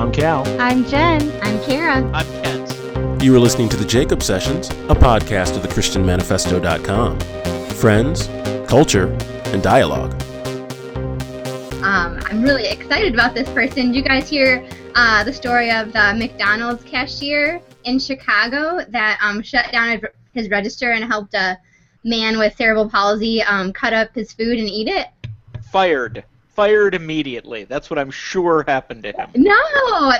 I'm Cal. I'm Jen. I'm Kara. I'm Kent. You are listening to the Jacob Sessions, a podcast of the ChristianManifesto.com. Friends, culture, and dialogue. Um, I'm really excited about this person. Did you guys hear uh, the story of the McDonald's cashier in Chicago that um, shut down his register and helped a man with cerebral palsy um, cut up his food and eat it? Fired. Fired immediately. That's what I'm sure happened to him. No,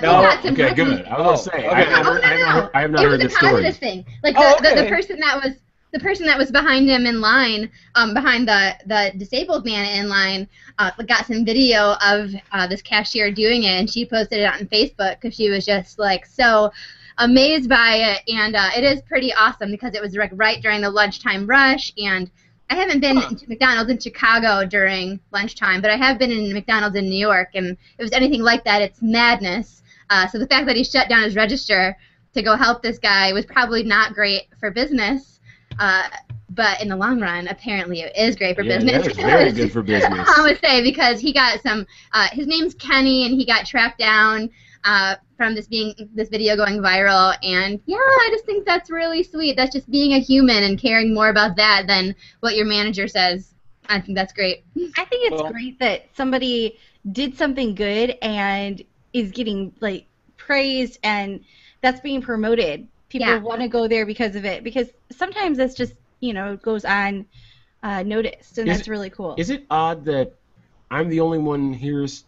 no. that's okay, good. I was oh, gonna say, okay. I, have oh, never, no, I, have no. never, I have not it heard was a this story. positive thing. Like the, Oh, the, the person that was the person that was behind him in line, um, behind the the disabled man in line, uh, got some video of uh, this cashier doing it, and she posted it on Facebook because she was just like so amazed by it, and uh, it is pretty awesome because it was like right during the lunchtime rush, and I haven't been Huh. to McDonald's in Chicago during lunchtime, but I have been in McDonald's in New York, and if it was anything like that, it's madness. Uh, so the fact that he shut down his register to go help this guy was probably not great for business. Uh, but in the long run, apparently it is great for yeah, business. is very good for business. I would say because he got some. Uh, his name's Kenny, and he got tracked down uh, from this being this video going viral. And yeah, I just think that's really sweet. That's just being a human and caring more about that than what your manager says. I think that's great. I think it's Well- great that somebody did something good and is getting like praised and that's being promoted. People Yeah. want to go there because of it because sometimes that's just you know goes on uh, noticed and Is that's it- really cool. Is it odd that I'm the only one here's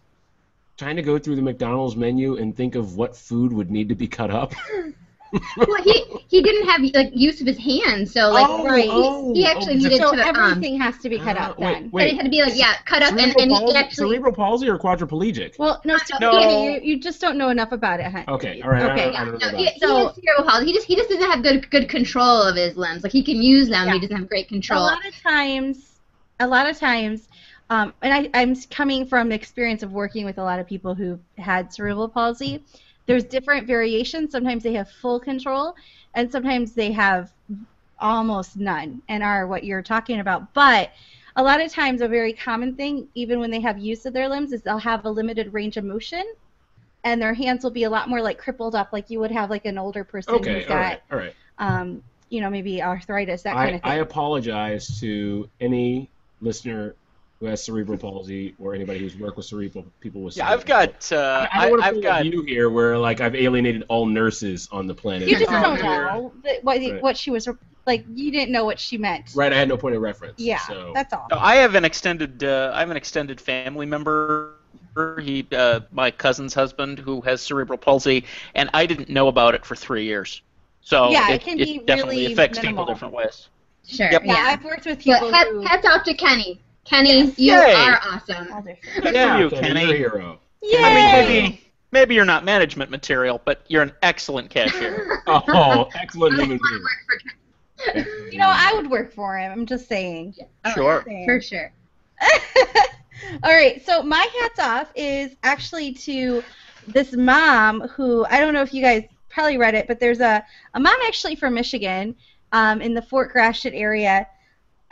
trying to go through the McDonald's menu and think of what food would need to be cut up? well, he he didn't have like use of his hands, so like Oh, right. he, oh, he actually oh, needed so to um, everything has to be cut Uh, out wait, then. wait. But it had to be like yeah, cut up, and, cerebral, and he palsy, actually cerebral palsy or quadriplegic? Well, no, so No. okay, you, you just don't know enough about it, huh? Okay, all right. Okay, I, I don't know No, he, it. he So- cerebral palsy. He just he just doesn't have good good control of his limbs. Like he can use them, but he doesn't have great control. a lot of times a lot of times um, and I, i'm coming from the experience of working with a lot of people who had cerebral palsy. There's different variations. Sometimes they have full control and sometimes they have almost none and are what you're talking about. But a lot of times a very common thing even when they have use of their limbs is they'll have a limited range of motion and their hands will be a lot more like crippled up like you would have like an older person Okay, who's all got right, all right. um, you know maybe arthritis that kind I, of thing. I apologize to any listener who has cerebral palsy or anybody who's worked with cerebral people with Yeah, cerebral I've got. Uh, I, I I, don't want to I've got. you here, where like I've alienated all nurses on the planet. You just don't know that what Right. what she was like. You didn't know what she meant. Right, I had no point of reference. Yeah, So. that's all. No, I have an extended. Uh, I have an extended family member. He, uh, my cousin's husband, who has cerebral palsy, and I didn't know about it for three years. So Yeah, it it, can it be definitely really affects minimal. people different ways. Sure. Yep. yeah, Yeah. I've worked with people But hat, who. hats off to Kenny. Kenny, you Yay. are awesome. all. Good yeah, for you, Kenny, Kenny. you're a hero. Yay! I mean, maybe maybe you're not management material, but you're an excellent cashier. Oh, excellent human being. you know, I would work for him. I'm just saying. Sure. For sure. All right, so my hats off is actually to this mom who I don't know if you guys probably read it, but there's a, a mom actually from Michigan um, in the Fort Gratiot area.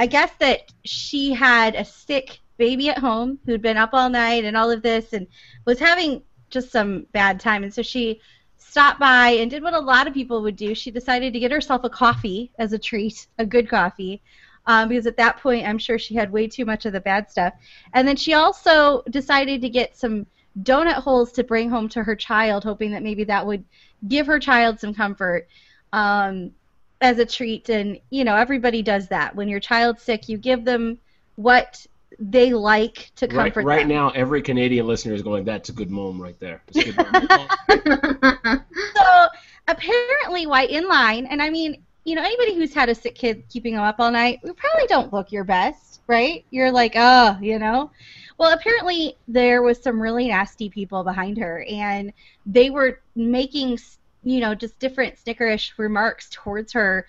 I guess that she had a sick baby at home who'd been up all night and all of this and was having just some bad time. And so she stopped by and did what a lot of people would do. She decided to get herself a coffee as a treat, a good coffee, um, because at that point I'm sure she had way too much of the bad stuff. And then she also decided to get some donut holes to bring home to her child, hoping that maybe that would give her child some comfort um, as a treat. And, you know, everybody does that. When your child's sick, you give them what they like to Right, comfort right them. now, every Canadian listener is going, "That's a good mom right there." Good mom." So apparently, why in line, and I mean, you know, anybody who's had a sick kid keeping them up all night, we probably don't look your best, right? You're like, oh, you know. Well, apparently there was some really nasty people behind her, and they were making, you know, just different snickerish remarks towards her,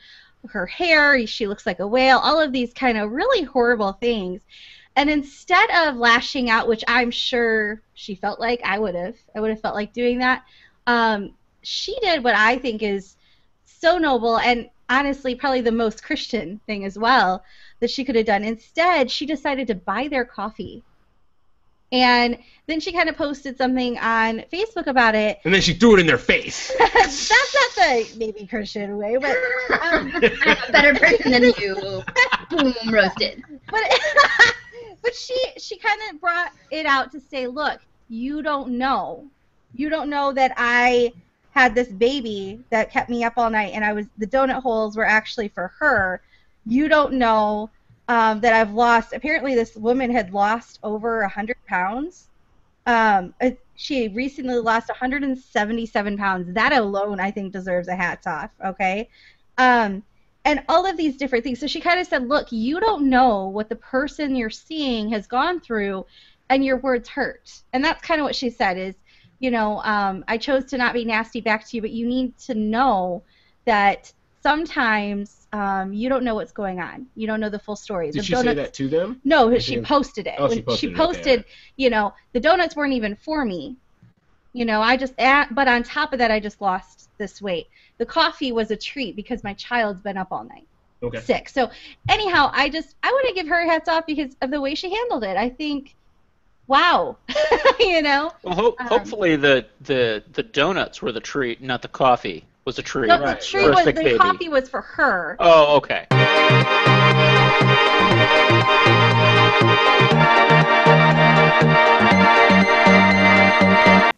her hair. She looks like a whale. All of these kind of really horrible things. And instead of lashing out, which I'm sure she felt like I would have, I would have felt like doing that. Um, she did what I think is so noble and honestly probably the most Christian thing as well that she could have done. Instead, she decided to buy their coffee. And then she kind of posted something on Facebook about it. And then she threw it in their face. That's not the maybe Christian way, but um, I'm a better person than you. Boom, roasted. but but she she kind of brought it out to say, look, you don't know, you don't know that I had this baby that kept me up all night, and I was the donut holes were actually for her. You don't know um, that I've lost. Apparently, this woman had lost over a hundred pounds. Um, it- she recently lost 177 pounds. That alone, I think, deserves a hats off. Okay. Um, and all of these different things. So she kind of said, look, you don't know what the person you're seeing has gone through, and your words hurt. And that's kind of what she said is, you know, um, I chose to not be nasty back to you, but you need to know that sometimes um, you don't know what's going on. You don't know the full story. Did the she say that to them? no, I she think- posted it. Oh, she posted she it, okay, posted, you know, the donuts weren't even for me. You know, I just at, but on top of that, I just lost this weight. The coffee was a treat because my child's been up all night, Okay. sick. So anyhow, I just I want to give her hats off because of the way she handled it. I think, wow, you know. Well, ho- Um, hopefully the, the the donuts were the treat, not the coffee was a tree. No, Right, the treat For was the baby. coffee was for her. Oh, okay.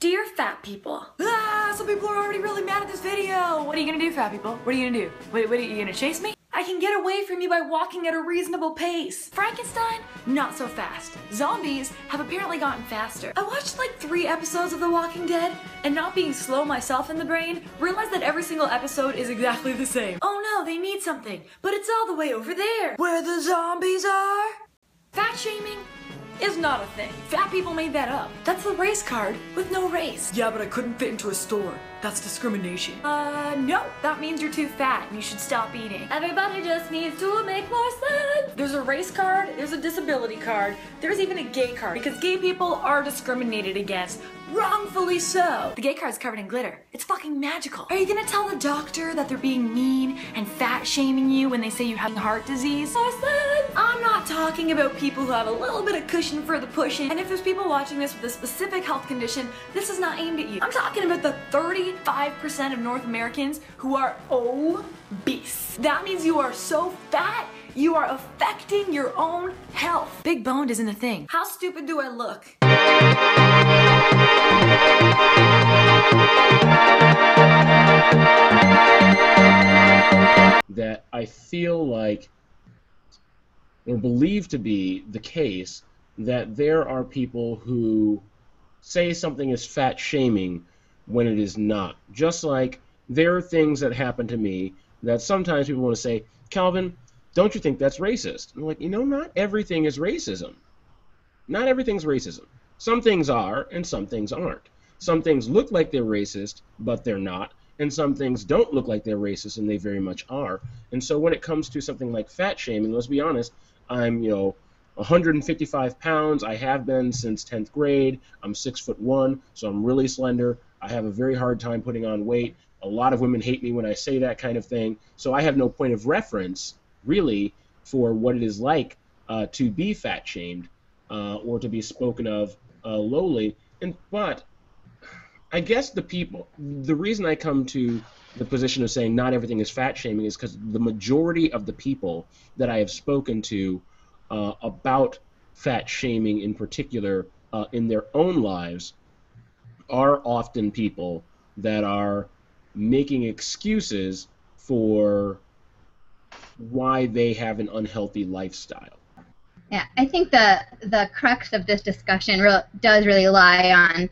Dear fat people. Ah, some people are already really mad at this video. What are you gonna do, fat people? What are you gonna do? What, what are you gonna chase me? I can get away from you by walking at a reasonable pace. Frankenstein, not so fast. Zombies have apparently gotten faster. I watched like three episodes of The Walking Dead, and not being slow myself in the brain, realized that every single episode is exactly the same. Oh no, they need something, but it's all the way over there, where the zombies are. Fat shaming is not a thing. Fat people made that up. That's the race card with no race. Yeah, but I couldn't fit into a store. That's discrimination. Uh, no. That means you're too fat and you should stop eating. Everybody just needs to make more sense. There's a race card, there's a disability card, there's even a gay card because gay people are discriminated against. Wrongfully so. The gay card's covered in glitter. It's fucking magical. Are you gonna tell the doctor that they're being mean and fat shaming you when they say you have heart disease? Listen, I'm not talking about people who have a little bit of cushion for the pushing. And if there's people watching this with a specific health condition, this is not aimed at you. I'm talking about the 35% of North Americans who are obese. That means you are so fat you are affecting your own health. Big boned isn't a thing. How stupid do I look? That I feel like, or believe to be the case, that there are people who say something is fat shaming when it is not. Just like there are things that happen to me that sometimes people want to say, Calvin, don't you think that's racist? I'm like, you know, not everything is racism. Not everything's racism. Some things are, and some things aren't. Some things look like they're racist, but they're not. And some things don't look like they're racist, and they very much are. And so when it comes to something like fat shaming, let's be honest, I'm, you know, 155 pounds. I have been since 10th grade. I'm six foot one, so I'm really slender. I have a very hard time putting on weight. A lot of women hate me when I say that kind of thing. So I have no point of reference, really, for what it is like uh, to be fat shamed uh, or to be spoken of uh, lowly. And but I guess the people, the reason I come to the position of saying not everything is fat shaming is because the majority of the people that I have spoken to uh, about fat shaming in particular uh, in their own lives are often people that are making excuses for why they have an unhealthy lifestyle. Yeah, I think the the crux of this discussion re- does really lie on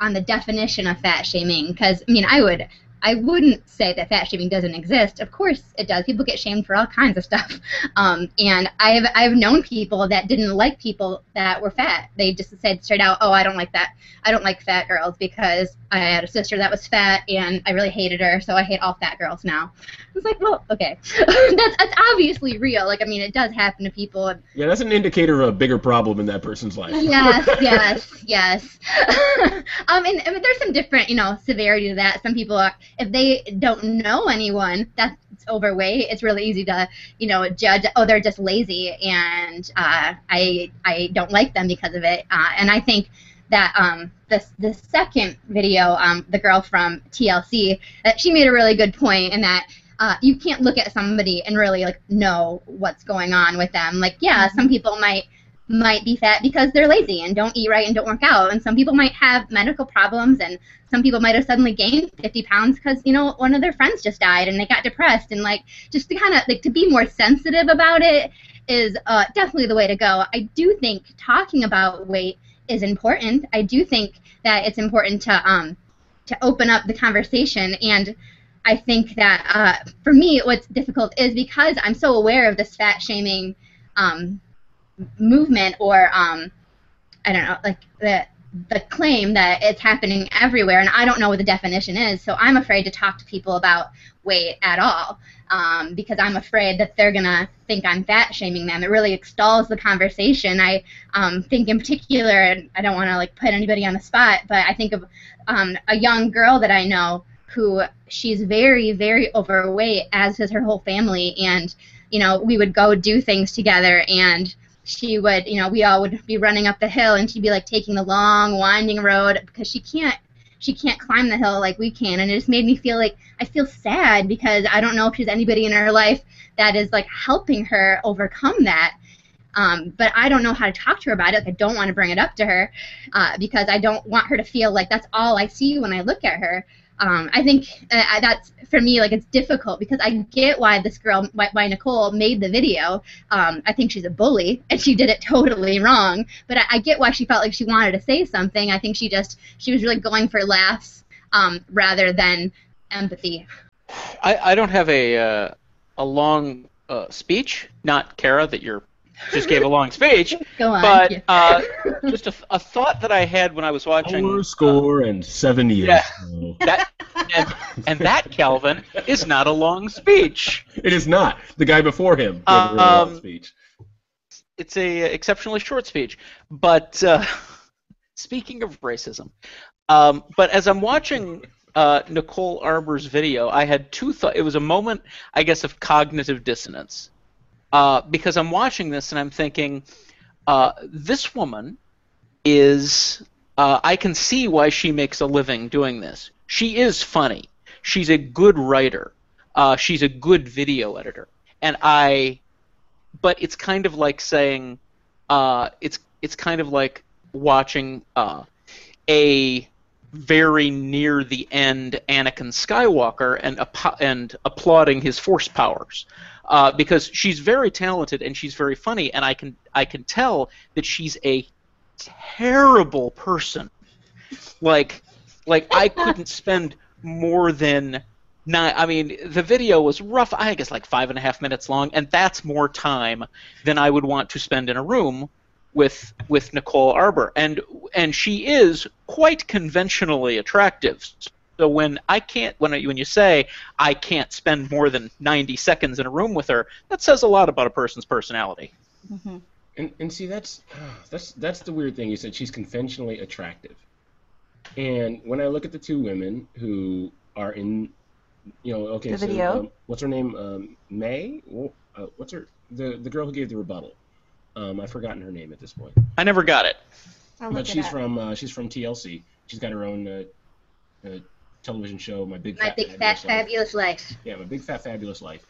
on the definition of fat shaming. Because I mean, I would I wouldn't say that fat shaming doesn't exist. Of course it does. People get shamed for all kinds of stuff. Um, and I've I've known people that didn't like people that were fat. They just said straight out, "Oh, I don't like that. I don't like fat girls because I had a sister that was fat and I really hated her, so I hate all fat girls now." It's like, well, okay, that's that's obviously real. Like, I mean, it does happen to people. Yeah, that's an indicator of a bigger problem in that person's life. yes, yes, yes. um, and, and there's some different, you know, severity to that. Some people, are, if they don't know anyone, that's overweight, it's really easy to, you know, judge. Oh, they're just lazy, and uh, I I don't like them because of it. Uh, and I think that um, the the second video, um, the girl from TLC, that she made a really good point in that. Uh, you can't look at somebody and really like know what's going on with them. Like, yeah, some people might might be fat because they're lazy and don't eat right and don't work out. And some people might have medical problems, and some people might have suddenly gained 50 pounds because you know one of their friends just died and they got depressed. And like just to kind of like to be more sensitive about it is uh, definitely the way to go. I do think talking about weight is important. I do think that it's important to um to open up the conversation and. I think that uh, for me, what's difficult is because I'm so aware of this fat shaming um, movement or um, I don't know, like the the claim that it's happening everywhere, and I don't know what the definition is. So I'm afraid to talk to people about weight at all um, because I'm afraid that they're gonna think I'm fat shaming them. It really stalls the conversation. I um, think in particular, and I don't want to like put anybody on the spot, but I think of um, a young girl that I know who she's very very overweight, as is her whole family, and you know we would go do things together and she would, you know, we all would be running up the hill, and she'd be like taking the long, winding road because she can't, she can't climb the hill like we can, and it just made me feel like I feel sad because I don't know if there's anybody in her life that is like helping her overcome that. Um, but I don't know how to talk to her about it. Like, I don't want to bring it up to her uh, because I don't want her to feel like that's all I see when I look at her um, I think uh, that's for me like it's difficult because I get why this girl, why, why Nicole made the video. Um, I think she's a bully and she did it totally wrong. But I, I, get why she felt like she wanted to say something. I think she just she was really going for laughs um, rather than empathy. I, I don't have a uh, a long uh, speech, not Kara, that you're just gave a long speech. Go on. But uh, just a, a, thought that I had when I was watching. Our score uh, and seven years. Yeah, that, and, and, that, Calvin, is not a long speech. It is not. The guy before him gave um, a really long speech. It's a uh, exceptionally short speech. But uh, speaking of racism, um, but as I'm watching uh, Nicole Arbour's video, I had two thoughts. It was a moment, I guess, of cognitive dissonance uh, because I'm watching this and I'm thinking, uh, this woman is. Uh, I can see why she makes a living doing this. She is funny. She's a good writer. Uh, she's a good video editor, and I. But it's kind of like saying, uh, it's it's kind of like watching a very near the end Anakin Skywalker and and applauding his force powers uh, because she's very talented and she's very funny, and I can I can tell that she's a terrible person. Like like I couldn't spend more than nine. I mean, the video was rough. I guess like five and a half minutes long, and that's more time than I would want to spend in a room with with Nicole Arbour, and and she is quite conventionally attractive. So when I can't, when when you say I can't spend more than 90 seconds in a room with her, that says a lot about a person's personality. Mm-hmm. And and see that's that's that's the weird thing. You said she's conventionally attractive, and when I look at the two women who are in, you know, okay, the so video. Um, what's her name? Um, May. Uh, what's her the the girl who gave the rebuttal? Um, I've forgotten her name at this point. I never got it. But she's from uh, she's from TLC. She's got her own uh, uh, television show, My Big My Fat, Big Fabulous, Fat Life. Fabulous Life. Yeah, My Big Fat Fabulous Life.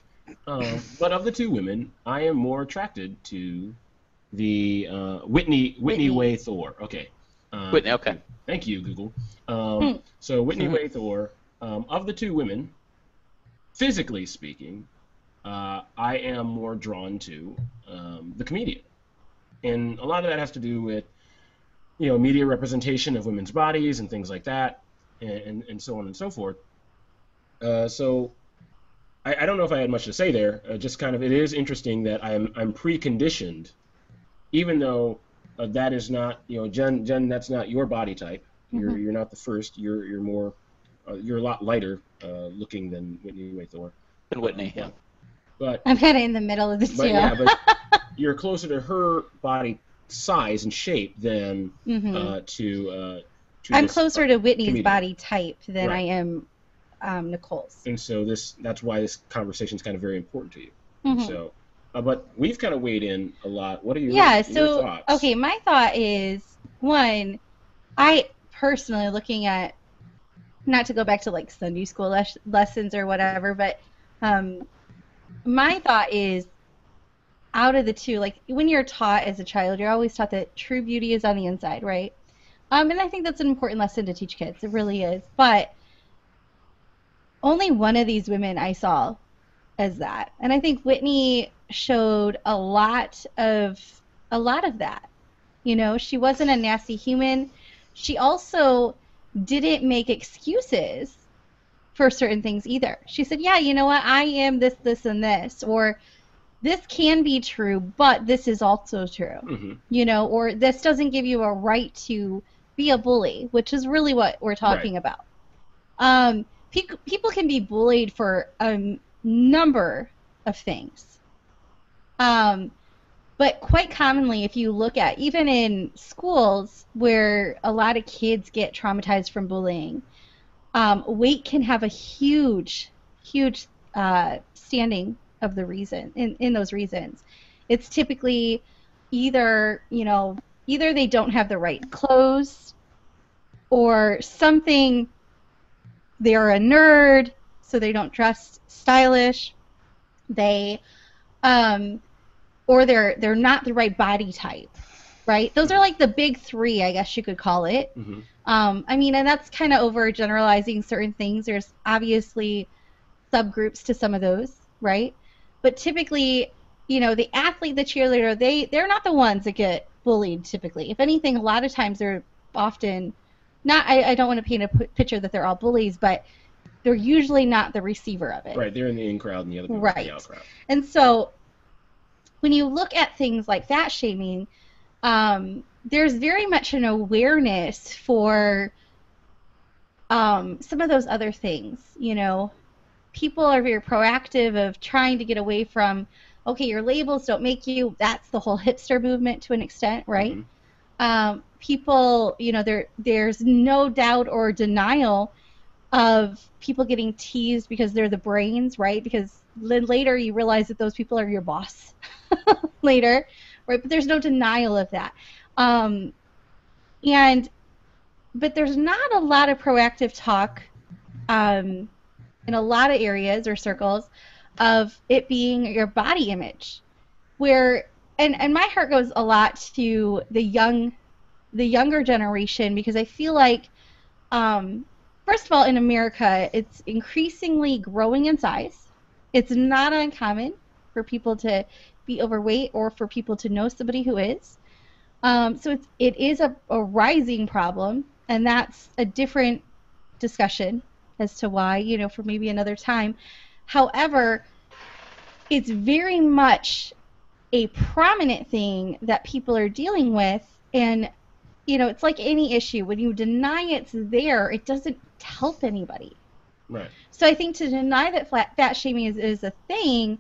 Um, but of the two women, I am more attracted to the uh, Whitney Whitney Whitney. Way Thor. Okay. Um, Whitney, okay. Thank you, Google. Um, so Whitney Way Thore, um, of the two women, physically speaking, uh, I am more drawn to um, the comedian, and a lot of that has to do with you know media representation of women's bodies and things like that, and and, and so on and so forth. Uh, so I, I don't know if I had much to say there. Uh, just kind of it is interesting that I'm I'm preconditioned, even though uh, that is not you know Jen Jen that's not your body type. You're you're not the first. You're you're more uh, you're a lot lighter uh, looking than Whitney Way Thore. And Whitney, yeah. But I'm kind of in the middle of the two. but yeah, but you're closer to her body size and shape than Mhm. uh, to uh, to I'm this- closer to Whitney's comedian. body type than I am um, Nicole's. and so this that's why this conversation is kind of very important to you. Mhm. So, uh, but we've kind of weighed in a lot. What are your yeah your so thoughts? okay my thought is one i personally looking at not to go back to like sunday school les- lessons or whatever but um my thought is out of the two like when you're taught as a child you're always taught that true beauty is on the inside right? Um and i think that's an important lesson to teach kids. It really is. But only one of these women i saw as that. And i think whitney showed a lot of a lot of that. You know she wasn't a nasty human. She also didn't make excuses for certain things either. She said yeah you know what? I am this this and this. Or this can be true but this is also true hmm you know, or this doesn't give you a right to be a bully, which is really what we're talking about. Um, pe- people can be bullied for a number of things. Um, but quite commonly, if you look at even in schools where a lot of kids get traumatized from bullying, um, weight can have a huge, huge uh, standing of the reason in, in those reasons. It's typically either you know either they don't have the right clothes or something they're a nerd so they don't dress stylish they um or they're they're not the right body type right those are like the big three i guess you could call it hmm um, I mean, and that's kind of over generalizing certain things. There's obviously subgroups to some of those, right? But typically, you know, the athlete, the cheerleader, they they're not the ones that get bullied typically. If anything, a lot of times they're often not. I, I don't want to paint a p- picture that they're all bullies, but they're usually not the receiver of it. Right, they're in the in crowd and the other people are in the out crowd. And so when you look at things like fat shaming, um, there's very much an awareness for um, some of those other things. You know, people are very proactive of trying to get away from, okay, your labels don't make you. That's the whole hipster movement to an extent, right? Mhm. um, people, you know, there there's no doubt or denial of people getting teased because they're the brains, right? Because then later you realize that those people are your boss later, right? But there's no denial of that. Um, and but there's not a lot of proactive talk um, in a lot of areas or circles of it being your body image, where and and my heart goes a lot to the young the younger generation because I feel like um, first of all in America it's increasingly growing in size. It's not uncommon for people to be overweight or for people to know somebody who is. Um, so it's it is a, a rising problem and that's a different discussion as to why, you know, for maybe another time. However, it's very much a prominent thing that people are dealing with and you know it's like any issue when you deny it's there it doesn't help anybody Right. so i think to deny that flat, fat shaming is, is a thing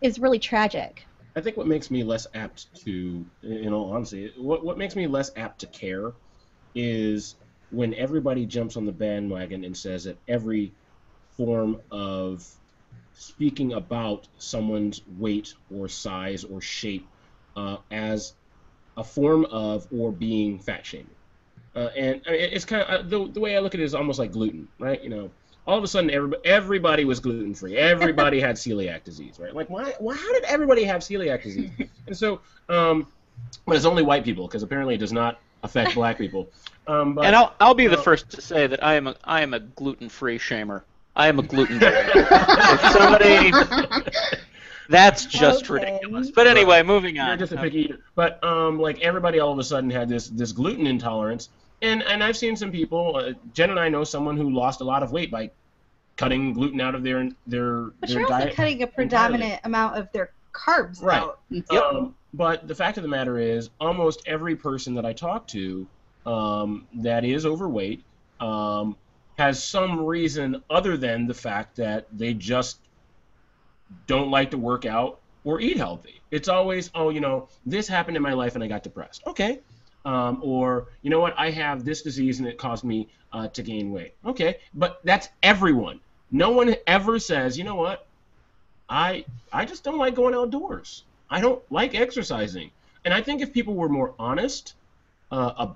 is really tragic I think what makes me less apt to, in all honesty, what what makes me less apt to care is when everybody jumps on the bandwagon and says that every form of speaking about someone's weight or size or shape uh, as a form of or being fat shaming. Uh, and I mean, it's kind of uh, the, the way I look at it is almost like gluten, right? You know, all of a sudden everybody, everybody was gluten free. Everybody had celiac disease, right? Like, why, why? How did everybody have celiac disease? And so, um, but it's only white people because apparently it does not affect black people. Um, but and I'll I'll be the first to say that I am a I am a gluten free shamer. I am a gluten if somebody that's just Okay. ridiculous. But anyway, moving You're on. just a picky eater. But um, like everybody all of a sudden had this this gluten intolerance, and and I've seen some people. Uh, Jen and I know someone who lost a lot of weight by cutting gluten out of their their but their you're also diet. cutting a predominant amount of their carbs Right. out Yep. Um, but the fact of the matter is, almost every person that I talk to um, that is overweight um, has some reason other than the fact that they just don't like to work out or eat healthy. It's always, oh, you know, this happened in my life and I got depressed. Okay. Um, or you know what, I have this disease and it caused me uh, to gain weight. Okay, but that's everyone. No one ever says, you know what, I I just don't like going outdoors. I don't like exercising. And I think if people were more honest uh, uh,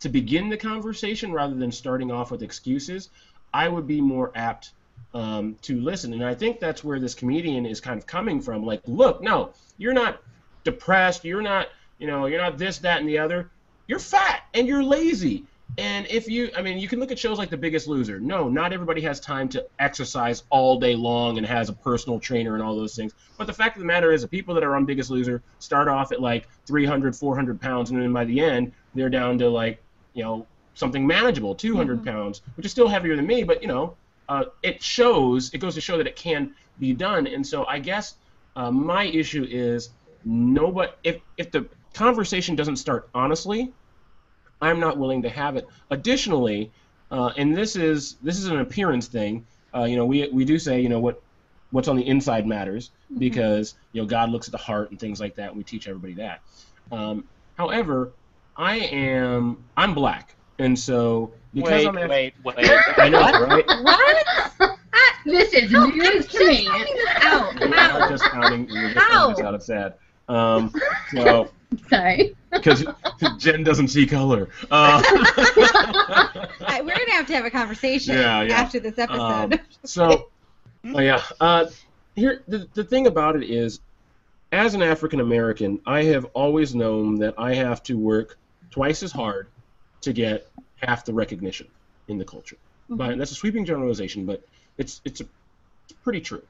to begin the conversation rather than starting off with excuses, I would be more apt um, to listen. And I think that's where this comedian is kind of coming from. Like, look, no, you're not depressed. You're not, you know, you're not this, that, and the other. You're fat and you're lazy. And if you, I mean, you can look at shows like The Biggest Loser. No, not everybody has time to exercise all day long and has a personal trainer and all those things. But the fact of the matter is, the people that are on Biggest Loser start off at like 300, 400 pounds, and then by the end, they're down to like, you know, something manageable, 200 Mhm. pounds, which is still heavier than me, but, you know, uh, it shows, it goes to show that it can be done. And so I guess uh, my issue is nobody, if, if the conversation doesn't start honestly, I'm not willing to have it. Additionally, uh, and this is this is an appearance thing. Uh, you know, we we do say you know what what's on the inside matters Mm-hmm. because you know God looks at the heart and things like that. And we teach everybody that. Um, however, I am I'm black, and so because Wait, I'm Af- wait, wait. I know, right? What? This is news to me. Ow! We just counting. We're just counting out of sad. Um, so Sorry. because Jen doesn't see color. Uh, we're gonna have to have a conversation Yeah, yeah. after this episode. Um, so, oh yeah. Uh, here, the, the thing about it is, as an African American, I have always known that I have to work twice as hard to get half the recognition in the culture. But that's a sweeping generalization, but it's it's, a, it's pretty true.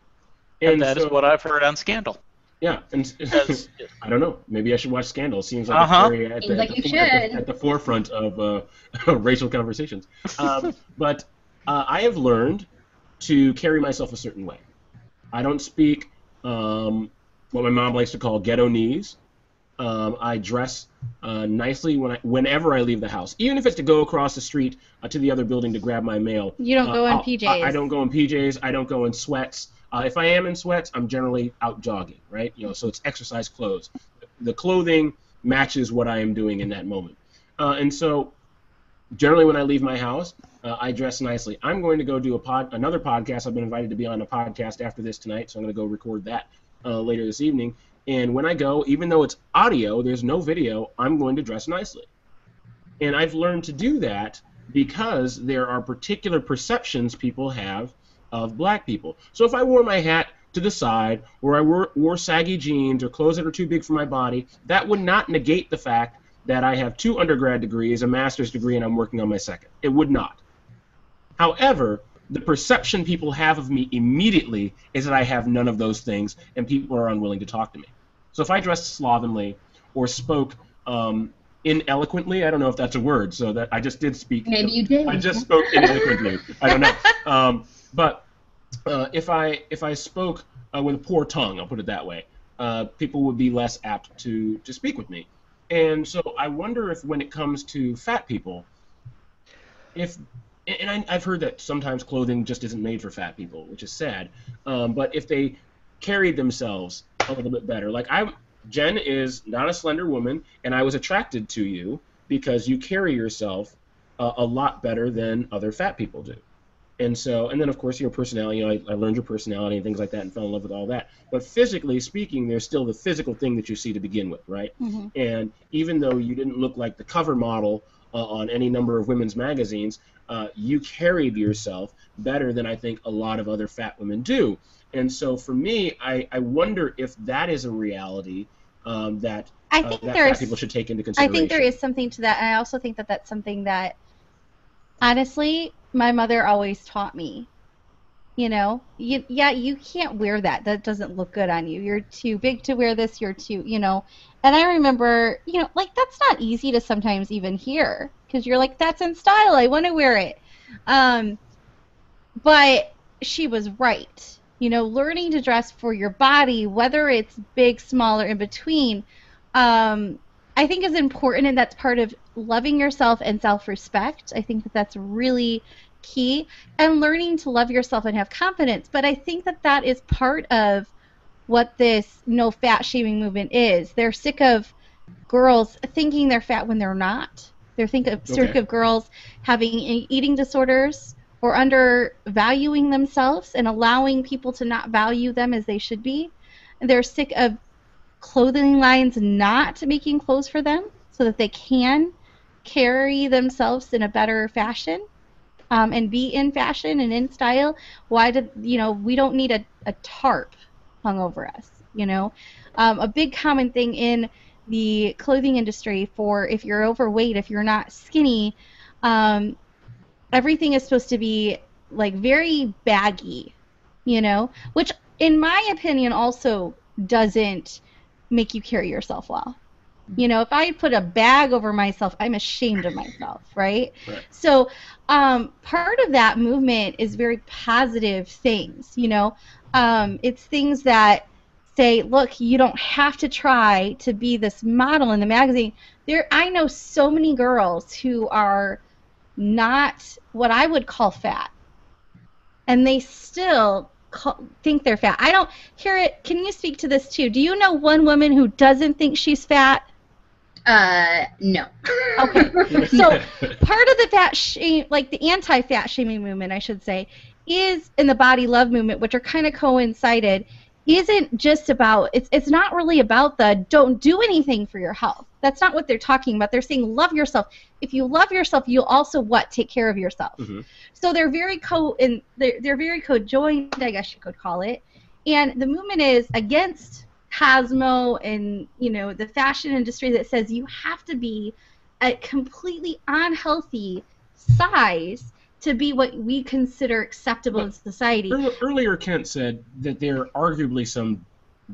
And that is so- what I've heard on Scandal. Yeah, and Because I don't know. Maybe I should watch Scandal. Seems like Uh-huh. it's very at, the, like at, you the, at, the, at the forefront of uh, racial conversations. Um, but uh, I have learned to carry myself a certain way. I don't speak um, what my mom likes to call ghetto knees. Um, I dress uh, nicely when I, whenever I leave the house, even if it's to go across the street uh, to the other building to grab my mail. You don't Uh, go in I'll- PJs. I, I don't go in PJs. I don't go in sweats. Uh, if I am in sweats, I'm generally out jogging, right? You know, so it's exercise clothes. The clothing matches what I am doing in that moment, uh, and so generally when I leave my house, uh, I dress nicely. I'm going to go do a pod, another podcast. I've been invited to be on a podcast after this tonight, so I'm going to go record that uh, later this evening. And when I go, even though it's audio, there's no video, I'm going to dress nicely. And I've learned to do that because there are particular perceptions people have of black people. So if I wore my hat to the side, or I wore, wore saggy jeans or clothes that are too big for my body, that would not negate the fact that I have two undergrad degrees, a master's degree, and I'm working on my second. It would not. However, the perception people have of me immediately is that I have none of those things, and people are unwilling to talk to me. So if I dressed slovenly or spoke um, ineloquently, I don't know if that's a word, so that I just did speak. Maybe you did. I just spoke ineloquently. I don't know. Um, but uh, if I if I spoke uh, with a poor tongue, I'll put it that way, uh, people would be less apt to to speak with me. And so I wonder if when it comes to fat people, if and I, I've heard that sometimes clothing just isn't made for fat people, which is sad. Um, but if they carried themselves a little bit better, like I, Jen is not a slender woman, and I was attracted to you because you carry yourself uh, a lot better than other fat people do. And so, and then of course your personality. You know, I, I learned your personality and things like that, and fell in love with all that. But physically speaking, there's still the physical thing that you see to begin with, right? Mhm. And even though you didn't look like the cover model uh, on any number of women's magazines, uh, you carried yourself better than I think a lot of other fat women do. And so for me, I, I wonder if that is a reality um, that, I uh, think that fat people should take into consideration. I think there is something to that, and I also think that that's something that, honestly, my mother always taught me. You know, you, yeah, you can't wear that. That doesn't look good on you. You're too big to wear this. You're too, you know. And I remember, you know, like that's not easy to sometimes even hear because you're like, that's in style. I want to wear it. Um, but she was right. You know, learning to dress for your body, whether it's big, small, or in between, um, I think is important, and that's part of loving yourself and self-respect. I think that that's really key, and learning to love yourself and have confidence. But I think that that is part of what this no fat shaming movement is. They're sick of girls thinking they're fat when they're not. They're think of think of girls having eating disorders or undervaluing themselves and allowing people to not value them as they should be. They're sick of clothing lines not making clothes for them so that they can carry themselves in a better fashion um, and be in fashion and in style. Why did you know we don't need a, a tarp hung over us? You know, um, a big common thing in the clothing industry for if you're overweight, if you're not skinny, um, everything is supposed to be like very baggy, you know, which in my opinion also doesn't make you carry yourself well. You know, if I put a bag over myself, I'm ashamed of myself, right? Right. So, um, part of that movement is very positive things, you know. Um, it's things that say, look, you don't have to try to be this model in the magazine. There, I know so many girls who are not what I would call fat, and they still call, think they're fat. I don't hear it. Can you speak to this too? Do you know one woman who doesn't think she's fat? Uh, no. Okay. So part of the fat shame, like the anti-fat shaming movement, I should say, is in the body love movement, which are kind of coincided, isn't just about it's it's not really about the don't do anything for your health. That's not what they're talking about. They're saying love yourself. If you love yourself, you'll also what take care of yourself. Mhm. So they're very co and they're they're very co-joined, I guess you could call it. And the movement is against Cosmo and you know the fashion industry that says you have to be a completely unhealthy size to be what we consider acceptable in society. Earlier, Kent said that there are arguably some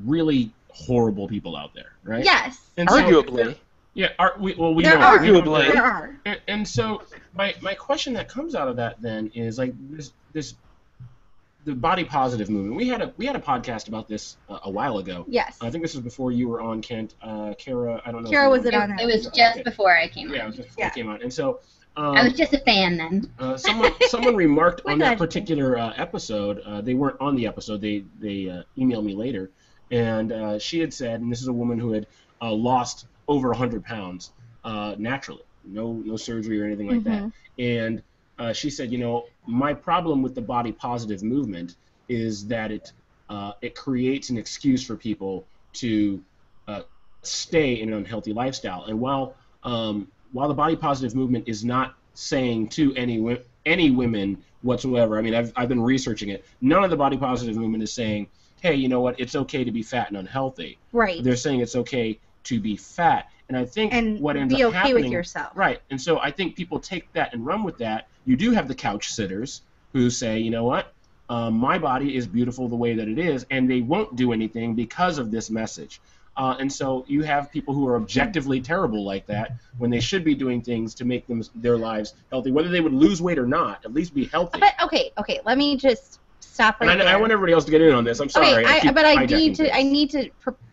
really horrible people out there, right? Yes, And so- Arguably. yeah. Are, we, well, we there know. are. Arguably. There are. And, and so my my question that comes out of that then is like this this the body positive movement. We had a we had a podcast about this uh, a while ago. Yes. I think this was before you were on Kent. Uh, Kara, I don't know. Kara was it on? It was Okay. just before I came Yeah, it on. was just before Yeah. I came on. And so um, I was just a fan then. uh, someone someone remarked on that particular uh, episode. Uh, they weren't on the episode. They they uh, emailed me later, and uh, she had said, and this is a woman who had uh, lost over hundred pounds uh, naturally, no no surgery or anything like that. And uh, she said, you know, my problem with the body positive movement is that it uh, it creates an excuse for people to uh, stay in an unhealthy lifestyle. And while um, while the body positive movement is not saying to any any women whatsoever, I mean, I've I've been researching it. None of the body positive movement is saying, hey, you know what? It's okay to be fat and unhealthy. Right. They're saying it's okay to be fat. And I think And what ends be up okay happening, with yourself. Right. And so I think people take that and run with that. You do have the couch sitters who say, you know what? Um, my body is beautiful the way that it is, and they won't do anything because of this message. Uh, and so you have people who are objectively terrible like that when they should be doing things to make them their lives healthy, whether they would lose weight or not, at least be healthy. But okay, okay, let me just stop right and I, there. I want everybody else to get in on this. I'm sorry. Okay, I, keep but I need to. I need to.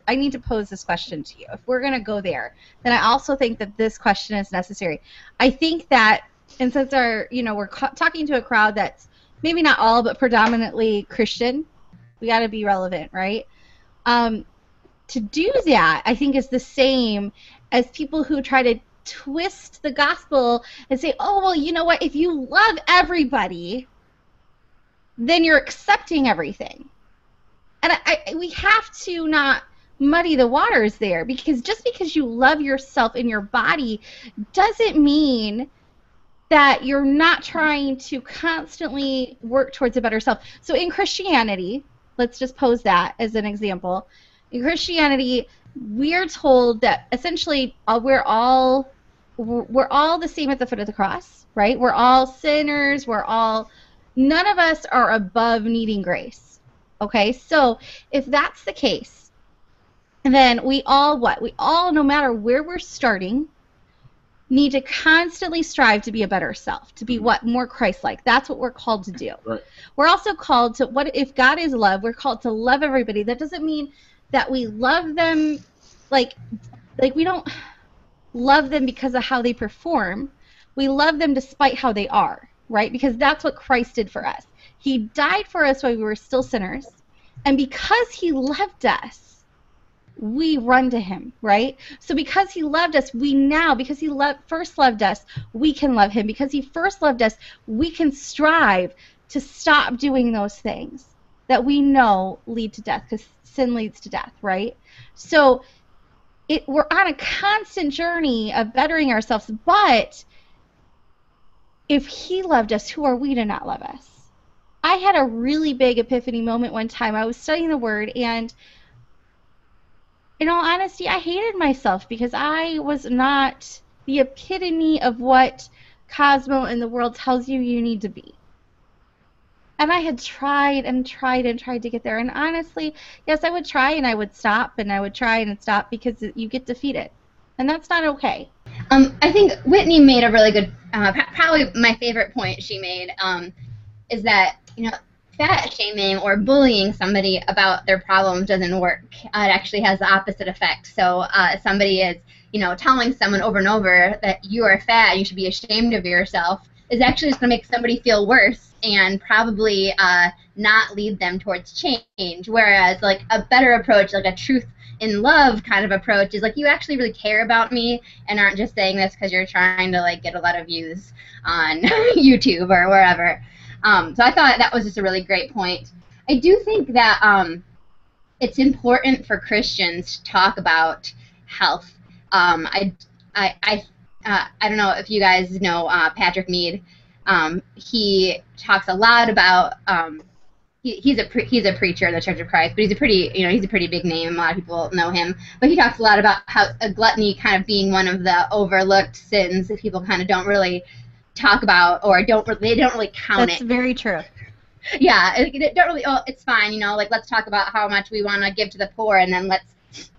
I need to pose this question to you. If we're gonna go there, then I also think that this question is necessary. I think that, and since our, you know, we're co- talking to a crowd that's maybe not all, but predominantly Christian, we got to be relevant, right? Um, to do that, I think is the same as people who try to twist the gospel and say, oh well, you know what? If you love everybody, then you're accepting everything. And I, I, we have to not muddy the waters there because just because you love yourself in your body doesn't mean that you're not trying to constantly work towards a better self. So in Christianity, let's just pose that as an example. In Christianity, we're told that essentially uh, we're all we're all the same at the foot of the cross, right? We're all sinners. We're all none of us are above needing grace. Okay, so if that's the case, then we all what? We all, no matter where we're starting, need to constantly strive to be a better self, to be what? More Christ like. That's what we're called to do. Right. We're also called to what if God is love, we're called to love everybody. That doesn't mean that we love them like like we don't love them because of how they perform. We love them despite how they are, right? Because that's what Christ did for us. He died for us while we were still sinners. And because he loved us, we run to him, right? So because he loved us, we now, because he first loved us, we can love him. Because he first loved us, we can strive to stop doing those things that we know lead to death because sin leads to death, right? So it, we're on a constant journey of bettering ourselves, but if he loved us, who are we to not love us? I had a really big epiphany moment one time. I was studying the word and in all honesty, I hated myself because I was not the epitome of what Cosmo and the world tells you you need to be. And I had tried and tried and tried to get there. And honestly, yes, I would try and I would stop and I would try and stop because you get defeated. And that's not okay. Um, I think Whitney made a really good, uh, probably my favorite point she made um, is that, you know, fat shaming or bullying somebody about their problems doesn't work. Uh, it actually has the opposite effect. So uh, somebody is, you know, telling someone over and over that you are fat, you should be ashamed of yourself, is actually just going to make somebody feel worse and probably uh, not lead them towards change. Whereas, like a better approach, like a truth in love kind of approach, is like you actually really care about me and aren't just saying this because you're trying to like get a lot of views on YouTube or wherever. Um, so I thought that was just a really great point. I do think that um, it's important for Christians to talk about health. Um, I, I, I, uh, I don't know if you guys know uh, Patrick Mead. Um, he talks a lot about. Um, he, he's a pre- he's a preacher in the Church of Christ, but he's a pretty you know he's a pretty big name. A lot of people know him. But he talks a lot about how a gluttony kind of being one of the overlooked sins that people kind of don't really talk about or don't they don't really count That's it. That's very true. Yeah, it, it don't really. Oh, it's fine. You know, like let's talk about how much we want to give to the poor, and then let's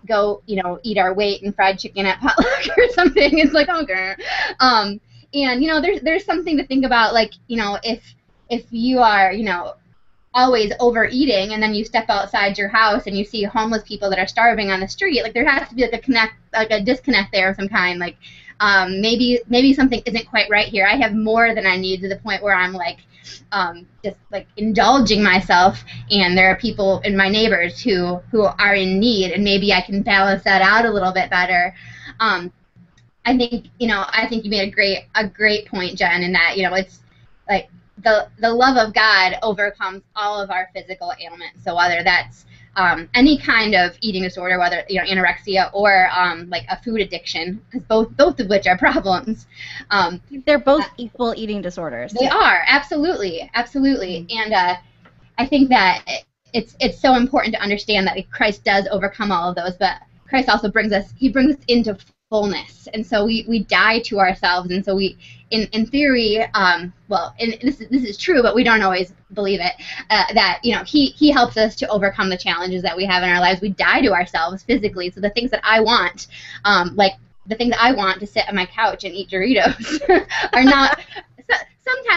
go, you know, eat our weight in fried chicken at potluck or something. It's like okay, um, and you know, there's there's something to think about. Like you know, if if you are, you know, always overeating and then you step outside your house and you see homeless people that are starving on the street like there has to be like a connect like a disconnect there of some kind like um, maybe maybe something isn't quite right here i have more than i need to the point where i'm like um, just like indulging myself and there are people in my neighbors who who are in need and maybe i can balance that out a little bit better um, i think you know i think you made a great a great point jen in that you know it's like the the love of God overcomes all of our physical ailments. So whether that's um, any kind of eating disorder, whether you know anorexia or um, like a food addiction, because both both of which are problems. Um, They're both equal eating disorders. they are absolutely, absolutely, and uh, I think that it's it's so important to understand that Christ does overcome all of those, but Christ also brings us he brings us into fullness, and so we, we die to ourselves, and so we in in theory, um, well, and this is, this is true, but we don't always believe it. Uh, that you know he he helps us to overcome the challenges that we have in our lives. We die to ourselves physically, so the things that I want, um, like the things I want to sit on my couch and eat Doritos, are not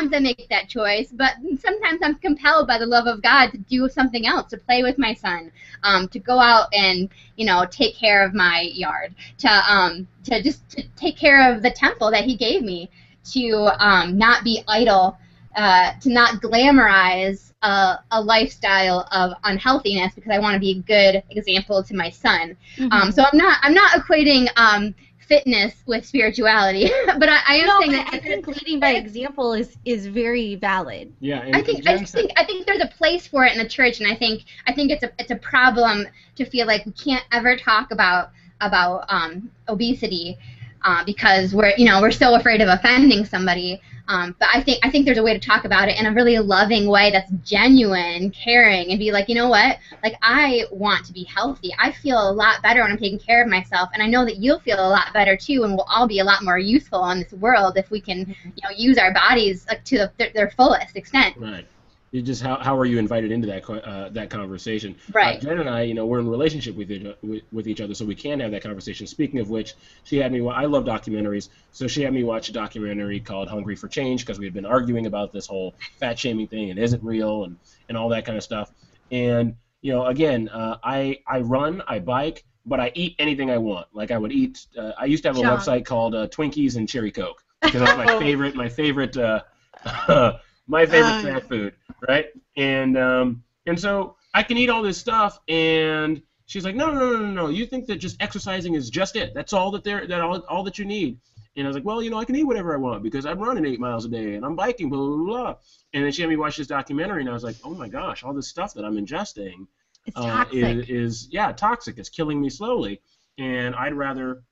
sometimes I make that choice, but sometimes I'm compelled by the love of God to do something else, to play with my son, um, to go out and you know take care of my yard, to um, to just to take care of the temple that He gave me, to um, not be idle, uh, to not glamorize a, a lifestyle of unhealthiness because I want to be a good example to my son. Mm-hmm. Um, so I'm not I'm not equating um, fitness with spirituality, but I, I am no, saying that I think leading by example is is very valid. Yeah, I think I just think I think there's a place for it in the church, and I think I think it's a it's a problem to feel like we can't ever talk about about um, obesity uh, because we're you know we're so afraid of offending somebody. Um, but I think I think there's a way to talk about it in a really loving way that's genuine, caring, and be like, you know what? Like I want to be healthy. I feel a lot better when I'm taking care of myself, and I know that you'll feel a lot better too, and we'll all be a lot more useful in this world if we can, you know, use our bodies like, to the, their, their fullest extent. Right. You just how, how are you invited into that uh, that conversation? Right. Uh, Jen and I, you know, we're in a relationship with each, with, with each other, so we can have that conversation. Speaking of which, she had me. I love documentaries, so she had me watch a documentary called "Hungry for Change" because we had been arguing about this whole fat shaming thing and is it real and and all that kind of stuff. And you know, again, uh, I I run, I bike, but I eat anything I want. Like I would eat. Uh, I used to have a John. website called uh, Twinkies and Cherry Coke because that's my favorite. My favorite. My favorite Uh. snack food, right? And um, and so I can eat all this stuff, and she's like, no, no, no, no, no. You think that just exercising is just it? That's all that there, that all, all that you need. And I was like, well, you know, I can eat whatever I want because I'm running eight miles a day and I'm biking, blah blah blah. And then she had me watch this documentary, and I was like, oh my gosh, all this stuff that I'm ingesting uh, is, is yeah toxic. It's killing me slowly, and I'd rather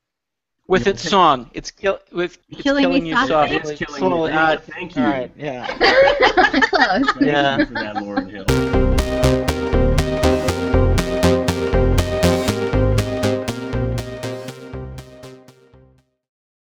With its song, it's kill with it's Killing killing, me you softly? softly. It's killing slowly. me. Uh, Thank you. All right, yeah. Close. Thank Yeah.